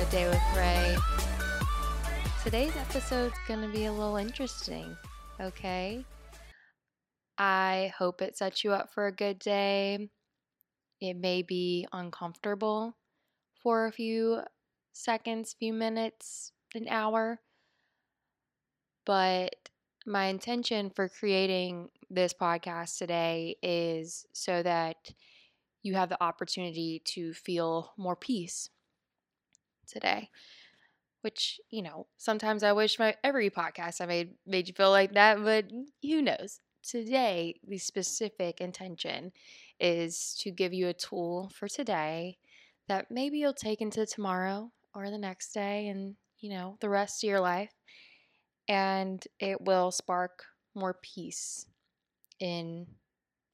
Good Day with Ray. Today's episode's going to be a little interesting, okay? I hope it sets you up for a good day. It may be uncomfortable for a few seconds, few minutes, an hour, but my intention for creating this podcast today is so that you have the opportunity to feel more peace today. Which, you know, sometimes I wish my every podcast I made made you feel like that, but who knows? Today, the specific intention is to give you a tool for today that maybe you'll take into tomorrow or the next day and, you know, the rest of your life. And it will spark more peace in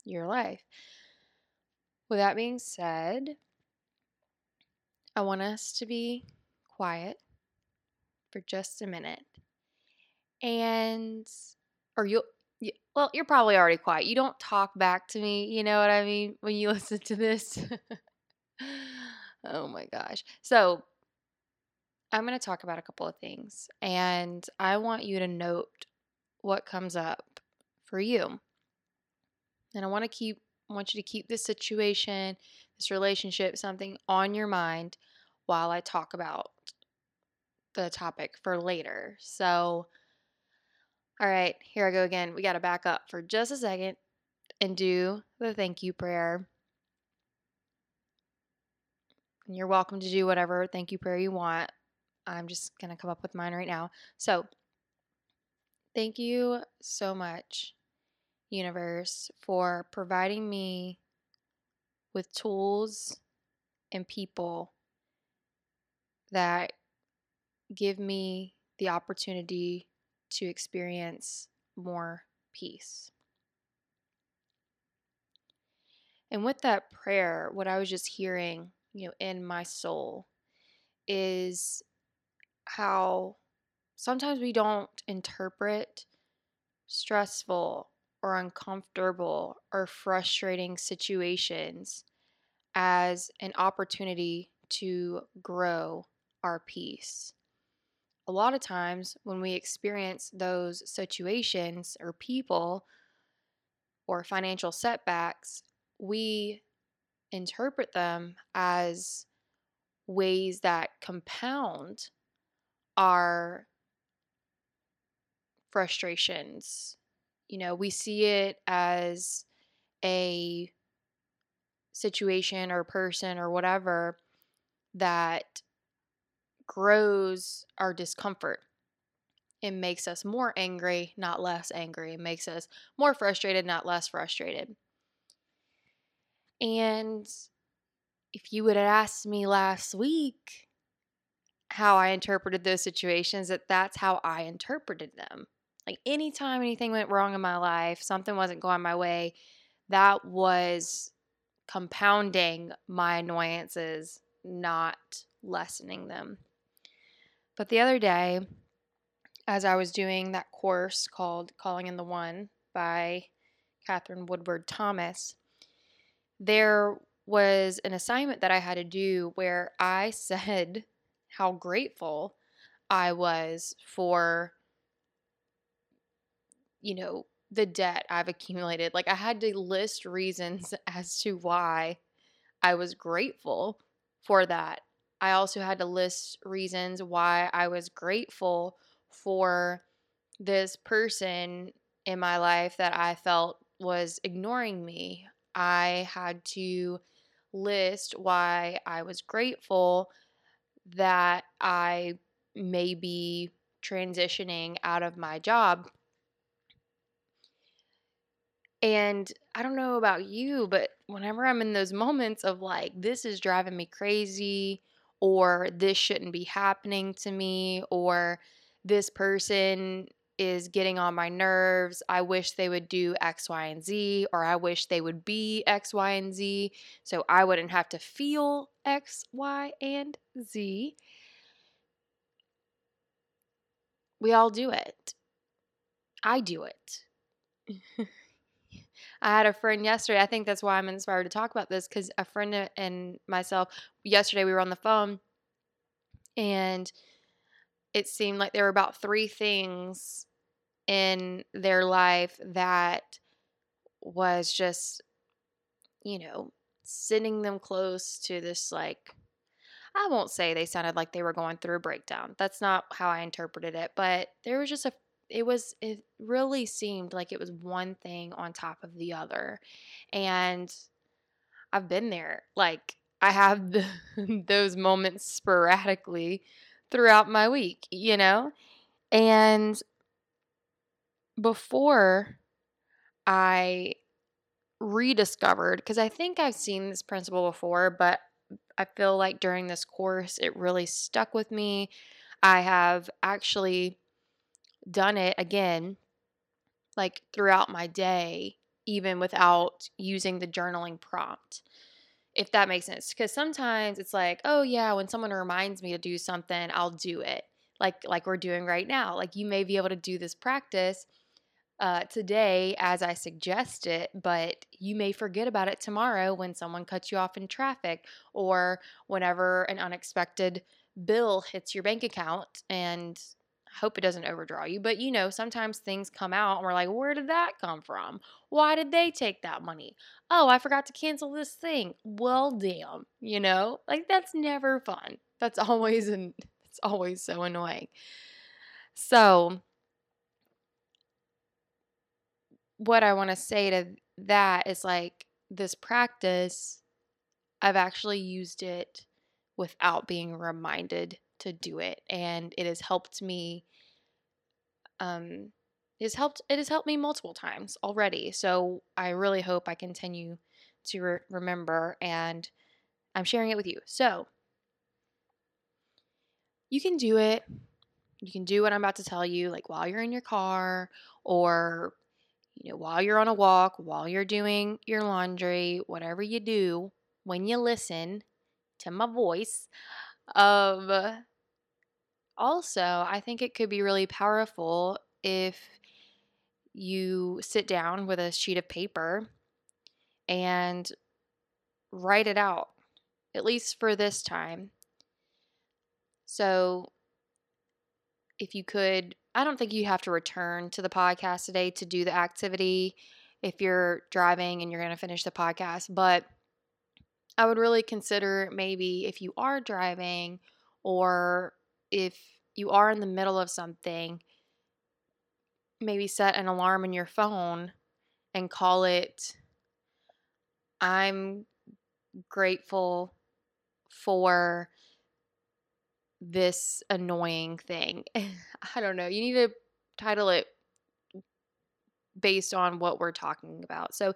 your life. With that being said, I want us to be quiet for just a minute. And, or you'll, you, well, you're probably already quiet. You don't talk back to me, you know what I mean, when you listen to this. oh my gosh. So, I'm going to talk about a couple of things, and I want you to note what comes up for you. And I want to keep want you to keep this situation, this relationship, something on your mind while I talk about the topic for later. So, all right, here I go again. We got to back up for just a second and do the thank you prayer. And you're welcome to do whatever thank you prayer you want. I'm just going to come up with mine right now. So, thank you so much universe for providing me with tools and people that give me the opportunity to experience more peace. And with that prayer, what I was just hearing, you know, in my soul is how sometimes we don't interpret stressful or uncomfortable or frustrating situations as an opportunity to grow our peace. A lot of times, when we experience those situations or people or financial setbacks, we interpret them as ways that compound our frustrations. You know, we see it as a situation or person or whatever that grows our discomfort. It makes us more angry, not less angry. It makes us more frustrated, not less frustrated. And if you would have asked me last week how I interpreted those situations, that that's how I interpreted them. Like anytime anything went wrong in my life, something wasn't going my way, that was compounding my annoyances, not lessening them. But the other day, as I was doing that course called Calling in the One by Katherine Woodward Thomas, there was an assignment that I had to do where I said how grateful I was for you know, the debt I've accumulated. Like I had to list reasons as to why I was grateful for that. I also had to list reasons why I was grateful for this person in my life that I felt was ignoring me. I had to list why I was grateful that I may be transitioning out of my job and I don't know about you, but whenever I'm in those moments of like, this is driving me crazy, or this shouldn't be happening to me, or this person is getting on my nerves. I wish they would do X, Y, and Z, or I wish they would be X, Y, and Z so I wouldn't have to feel X, Y, and Z. We all do it. I do it. I had a friend yesterday. I think that's why I'm inspired to talk about this because a friend and myself, yesterday we were on the phone And it seemed like there were about three things in their life that was just, you know, sending them close to this like I won't say they sounded like they were going through a breakdown. That's not how I interpreted it, but there was just a it was it really seemed like it was one thing on top of the other. And I've been there. Like I have those moments sporadically throughout my week, you know? And before I rediscovered, because I think I've seen this principle before, but I feel like during this course, it really stuck with me. I have actually done it again, like throughout my day, even without using the journaling prompt. If that makes sense. Because sometimes it's like, oh, yeah, when someone reminds me to do something, I'll do it. Like, like we're doing right now. Like, you may be able to do this practice uh, today as I suggest it, but you may forget about it tomorrow when someone cuts you off in traffic or whenever an unexpected bill hits your bank account and hope it doesn't overdraw you, but you know, sometimes things come out and we're like, where did that come from? Why did they take that money? Oh, I forgot to cancel this thing. Well, damn, you know, like that's never fun. That's always and it's always so annoying. So, what I want to say to that is like this practice, I've actually used it without being reminded to do it. And it has helped me, um, it has helped, it has helped me multiple times already. So I really hope I continue to re- remember and I'm sharing it with you. So you can do it. You can do what I'm about to tell you, like while you're in your car or you know, while you're on a walk, while you're doing your laundry, whatever you do, when you listen to my voice. Um, also, I think it could be really powerful if you sit down with a sheet of paper and write it out, at least for this time. So, if you could I don't think you have to return to the podcast today to do the activity if you're driving and you're going to finish the podcast, but I would really consider maybe if you are driving or if you are in the middle of something, maybe set an alarm in your phone and call it I'm grateful for this annoying thing. I don't know. You need to title it based on what we're talking about. So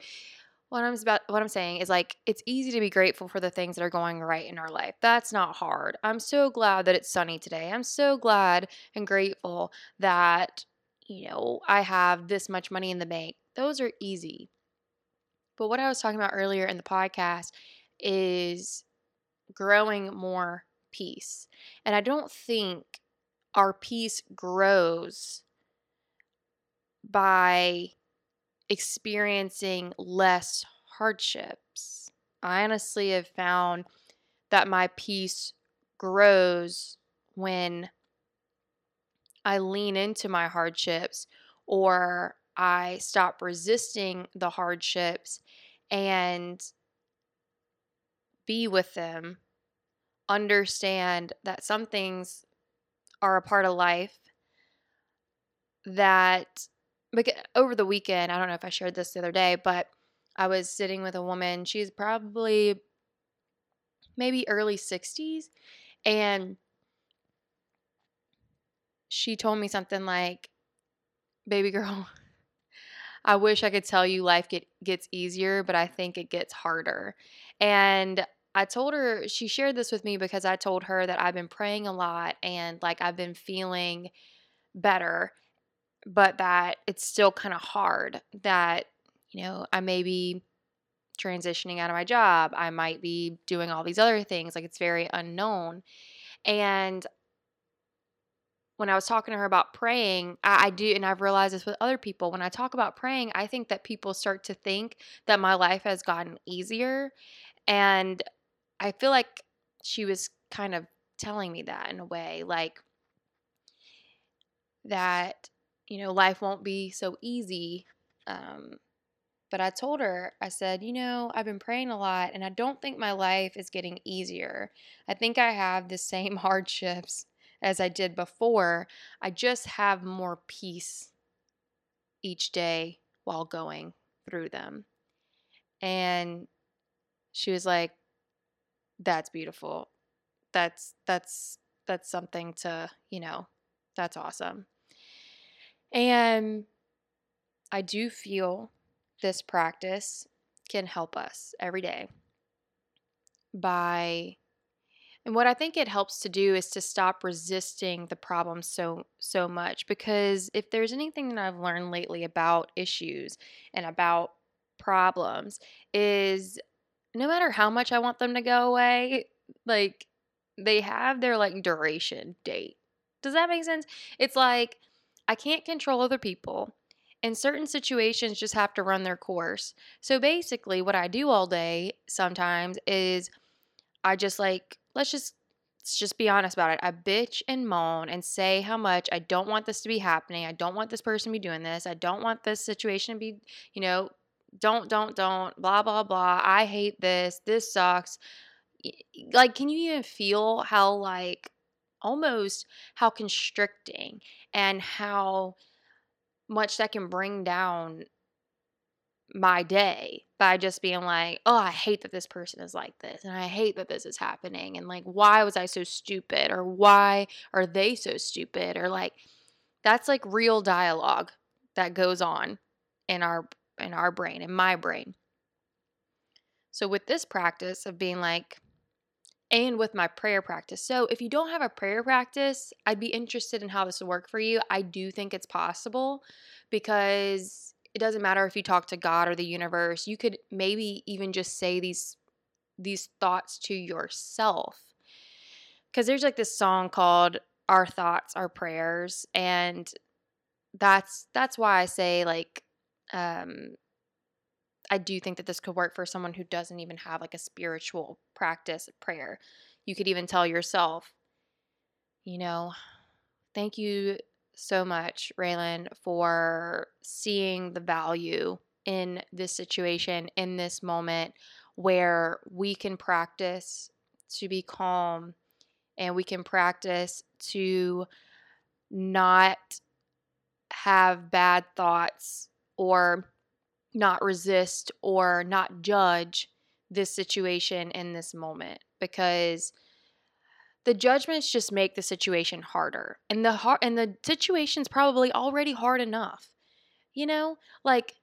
what I'm about what I'm saying is like it's easy to be grateful for the things that are going right in our life. That's not hard. I'm so glad that it's sunny today. I'm so glad and grateful that you know, I have this much money in the bank. Those are easy. But what I was talking about earlier in the podcast is growing more peace. And I don't think our peace grows by experiencing less hardships. I honestly have found that my peace grows when I lean into my hardships or I stop resisting the hardships and be with them understand that some things are a part of life that over the weekend, I don't know if I shared this the other day, but I was sitting with a woman. She's probably maybe early 60s. And she told me something like, Baby girl, I wish I could tell you life get, gets easier, but I think it gets harder. And I told her, she shared this with me because I told her that I've been praying a lot and like I've been feeling better, but that it's still kind of hard that, you know, I may be transitioning out of my job. I might be doing all these other things. Like it's very unknown. And when I was talking to her about praying, I, I, do, and I've realized this with other people. When I talk about praying, I think that people start to think that my life has gotten easier. And I feel like she was kind of telling me that in a way, like that, you know, life won't be so easy. Um, but I told her, I said, you know, I've been praying a lot and I don't think my life is getting easier. I think I have the same hardships as I did before. I just have more peace each day while going through them. And she was like, that's beautiful. That's, that's, that's something to, you know, that's awesome. And I do feel this practice can help us every day by and what I think it helps to do is to stop resisting the problem so so much because if there's anything that I've learned lately about issues and about problems is no matter how much I want them to go away, like they have their like duration date. Does that make sense? It's like I can't control other people and certain situations just have to run their course. So basically, what I do all day sometimes is I just like, let's just let's just be honest about it. I bitch and moan and say how much I don't want this to be happening. I don't want this person to be doing this. I don't want this situation to be, you know, don't, don't, don't, blah, blah, blah. I hate this. This sucks. Like, can you even feel how, like, almost how constricting and how much that can bring down my day by just being like, oh, I hate that this person is like this and I hate that this is happening and like why was I so stupid or why are they so stupid or like that's like real dialogue that goes on in our in our brain in my brain. So with this practice of being like and with my prayer practice. So, if you don't have a prayer practice, I'd be interested in how this would work for you. I do think it's possible because it doesn't matter if you talk to God or the universe. You could maybe even just say these these thoughts to yourself. Cuz there's like this song called Our Thoughts, Our Prayers and that's that's why I say like um I do think that this could work for someone who doesn't even have like a spiritual practice of prayer. You could even tell yourself, you know, thank you so much, Raylan, for seeing the value in this situation, in this moment where we can practice to be calm and we can practice to not have bad thoughts or not resist or not judge this situation in this moment because the judgments just make the situation harder and the hard and the situation's probably already hard enough you know? Like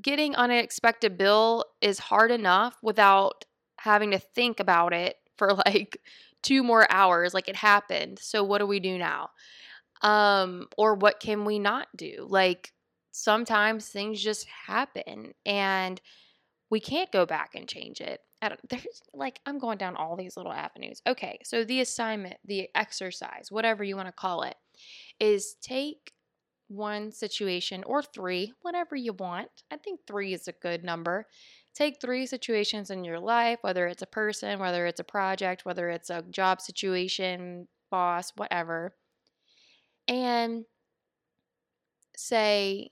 getting unexpected bill is hard enough without having to think about it for like two more hours like it happened so what do we do now? Um or what can we not do? Like sometimes things just happen and we can't go back and change it. I don't, there's like I'm going down all these little avenues. Okay, so the assignment, the exercise, whatever you want to call it, is take one situation or three, whatever you want. I think three is a good number. Take three situations in your life, whether it's a person, whether it's a project, whether it's a job situation, boss, whatever, and say,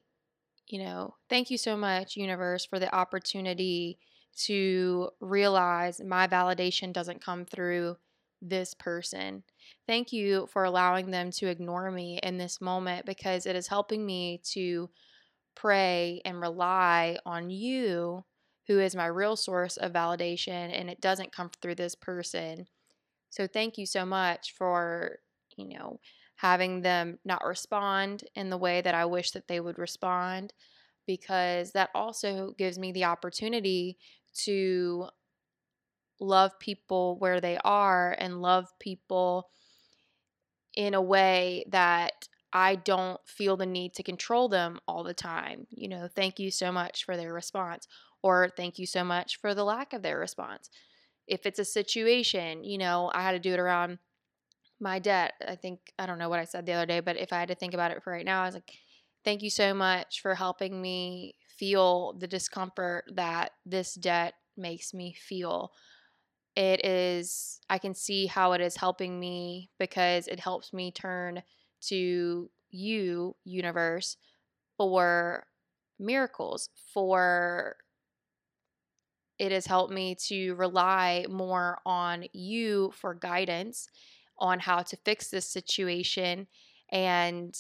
you know, thank you so much, universe, for the opportunity to realize my validation doesn't come through this person. Thank you for allowing them to ignore me in this moment because it is helping me to pray and rely on you, who is my real source of validation, and it doesn't come through this person. So, thank you so much for, you know, having them not respond in the way that I wish that they would respond, because that also gives me the opportunity to love people where they are and love people in a way that I don't feel the need to control them all the time. You know, thank you so much for their response, or thank you so much for the lack of their response. If it's a situation, you know, I had to do it around my debt. I think, I don't know what I said the other day, but if I had to think about it for right now, I was like, thank you so much for helping me feel the discomfort that this debt makes me feel. it is, I can see how it is helping me because it helps me turn to you, universe, for miracles, for it has helped me to rely more on you for guidance on how to fix this situation and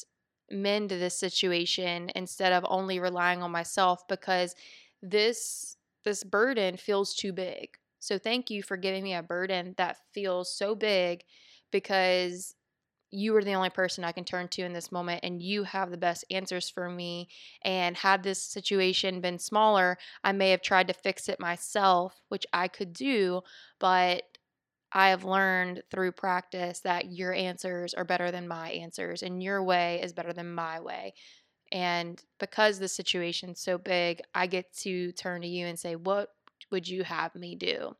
mend this situation instead of only relying on myself because this this burden feels too big. So thank you for giving me a burden that feels so big because you are the only person I can turn to in this moment, and you have the best answers for me. And had this situation been smaller, I may have tried to fix it myself, which I could do, but I have learned through practice that your answers are better than my answers, and your way is better than my way. And because the situation's so big, I get to turn to you and say, What would you have me do?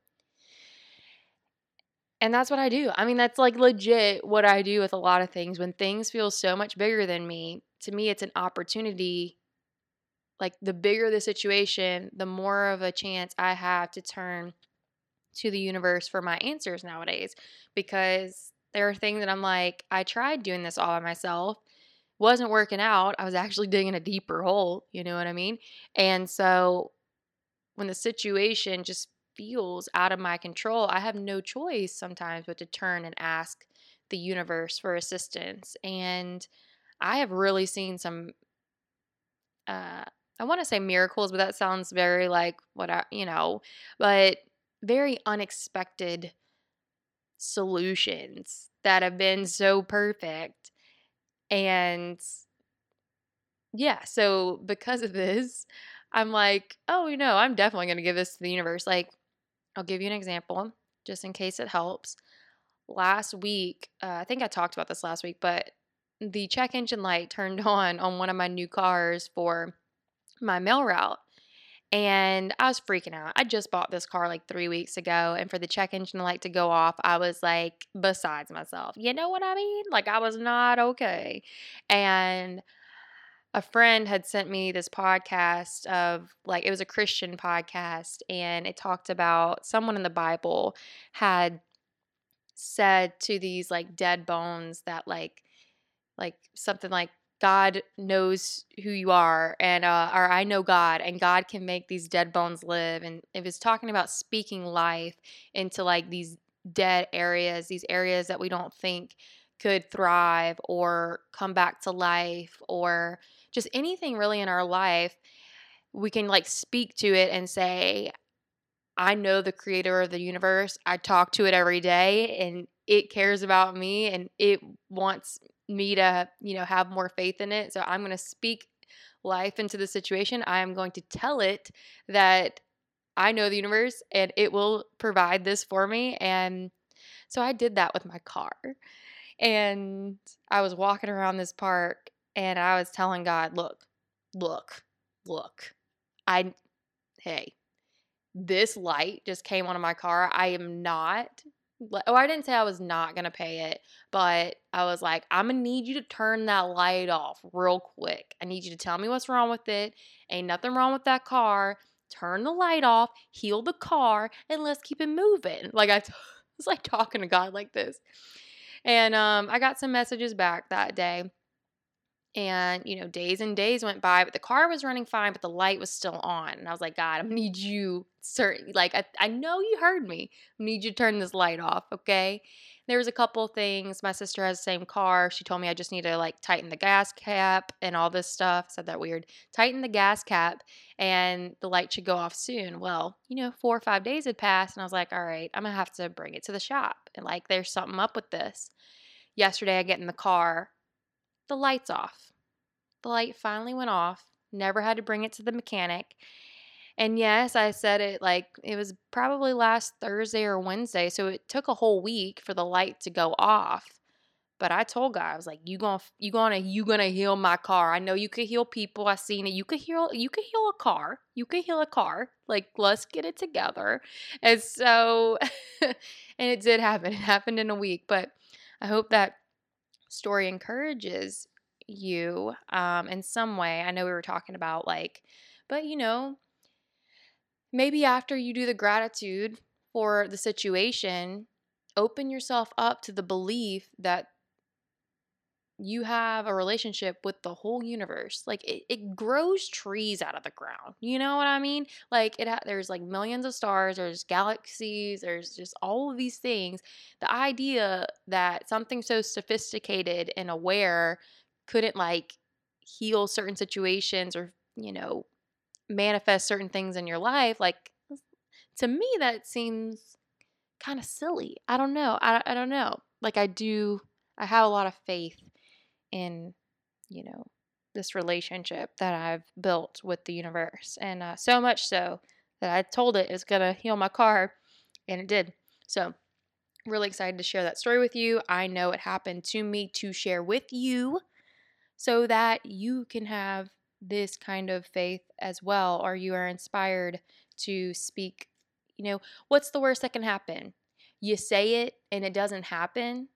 And that's what I do. I mean, that's like legit what I do with a lot of things. When things feel so much bigger than me, to me, it's an opportunity. Like the bigger the situation, the more of a chance I have to turn to the universe for my answers nowadays. Because there are things that I'm like, I tried doing this all by myself, wasn't working out. I was actually digging a deeper hole. You know what I mean? And so when the situation just feels out of my control, I have no choice sometimes but to turn and ask the universe for assistance. And I have really seen some uh I want to say miracles, but that sounds very like what I, you know, but very unexpected solutions that have been so perfect. And yeah, so because of this, I'm like, oh, you know, I'm definitely going to give this to the universe. Like, I'll give you an example just in case it helps. Last week, uh, I think I talked about this last week, but the check engine light turned on on one of my new cars for my mail route. And I was freaking out. I just bought this car like three weeks ago. And for the check engine light to go off, I was like besides myself. You know what I mean? Like I was not okay. And a friend had sent me this podcast of like it was a Christian podcast and it talked about someone in the Bible had said to these like dead bones that like like something like God knows who you are and uh or I know God and God can make these dead bones live and it was talking about speaking life into like these dead areas, these areas that we don't think could thrive or come back to life or just anything really in our life, we can like speak to it and say, I know the creator of the universe. I talk to it every day and it cares about me and it wants me to, you know, have more faith in it. So I'm going to speak life into the situation. I am going to tell it that I know the universe and it will provide this for me. And so I did that with my car. And I was walking around this park and I was telling God, look, look, look. I hey, this light just came on my car. I am not oh, I didn't say I was not going to pay it, but I was like, I'm going to need you to turn that light off real quick. I need you to tell me what's wrong with it. Ain't nothing wrong with that car. Turn the light off, heal the car, and let's keep it moving. Like I was like talking to God like this. And um, I got some messages back that day and, you know, days and days went by, but the car was running fine, but the light was still on. And I was like, God, I need you, certain, like, I, I know you heard me. I need you to turn this light off, okay? There was a couple things. My sister has the same car. She told me I just need to like tighten the gas cap and all this stuff. I said that weird. Tighten the gas cap and the light should go off soon. Well, you know, four or five days had passed and I was like, all right, I'm gonna have to bring it to the shop. And like there's something up with this. Yesterday I get in the car the light's off. The light finally went off. Never had to bring it to the mechanic. And yes, I said it like it was probably last Thursday or Wednesday, so it took a whole week for the light to go off. But I told God, I was like, "You gonna, you gonna, you gonna heal my car? I know you could heal people. I seen it. You could heal, you could heal a car. You could heal a car. Like, let's get it together." And so, and it did happen. It happened in a week. But I hope that story encourages you um, in some way. I know we were talking about like, but you know, maybe after you do the gratitude for the situation, open yourself up to the belief that you have a relationship with the whole universe. Like it, it grows trees out of the ground. You know what I mean? Like it ha- there's like millions of stars, there's galaxies, there's just all of these things. The idea that something so sophisticated and aware couldn't like heal certain situations or, you know, manifest certain things in your life, like to me that seems kind of silly. I don't know. I, I don't know. Like I do I have a lot of faith in, you know, this relationship that I've built with the universe. And uh, so much so that I told it it's going to heal my car, and it did. So, really excited to share that story with you. I know it happened to me to share with you so that you can have this kind of faith as well, or you are inspired to speak. You know, what's the worst that can happen? You say it and it doesn't happen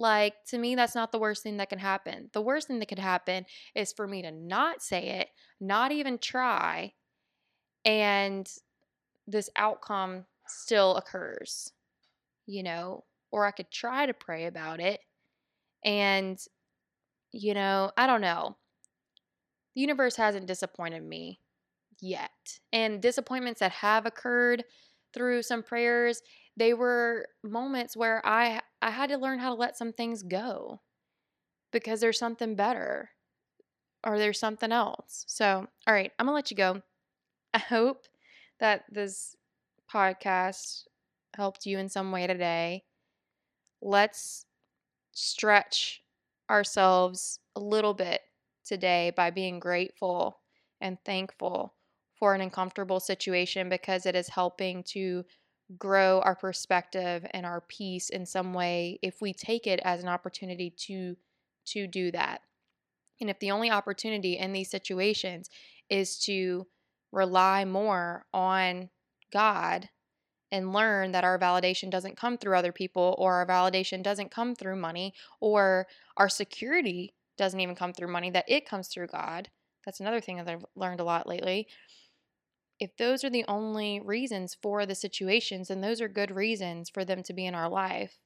like, to me, that's not the worst thing that can happen. The worst thing that could happen is for me to not say it, not even try, and this outcome still occurs, you know, or I could try to pray about it. And, you know, I don't know. The universe hasn't disappointed me yet. And disappointments that have occurred through some prayers, they were moments where I I had to learn how to let some things go because there's something better or there's something else. So, all right, I'm going to let you go. I hope that this podcast helped you in some way today. Let's stretch ourselves a little bit today by being grateful and thankful for an uncomfortable situation because it is helping to grow our perspective and our peace in some way if we take it as an opportunity to to do that. And if the only opportunity in these situations is to rely more on God and learn that our validation doesn't come through other people or our validation doesn't come through money or our security doesn't even come through money that it comes through God. That's another thing that I've learned a lot lately if those are the only reasons for the situations, then those are good reasons for them to be in our life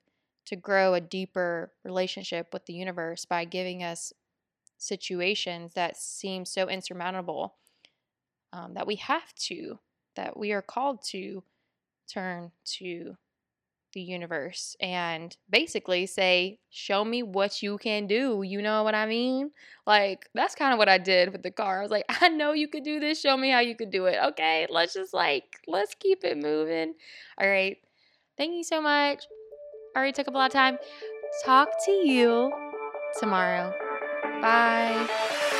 to grow a deeper relationship with the universe by giving us situations that seem so insurmountable um, that we have to, that we are called to turn to the universe and basically say, Show me what you can do. You know what I mean? Like, that's kind of what I did with the car. I was like, I know you could do this. Show me how you could do it. Okay, let's just like, let's keep it moving. All right. Thank you so much. Already took up a lot of time. Talk to you tomorrow. Bye.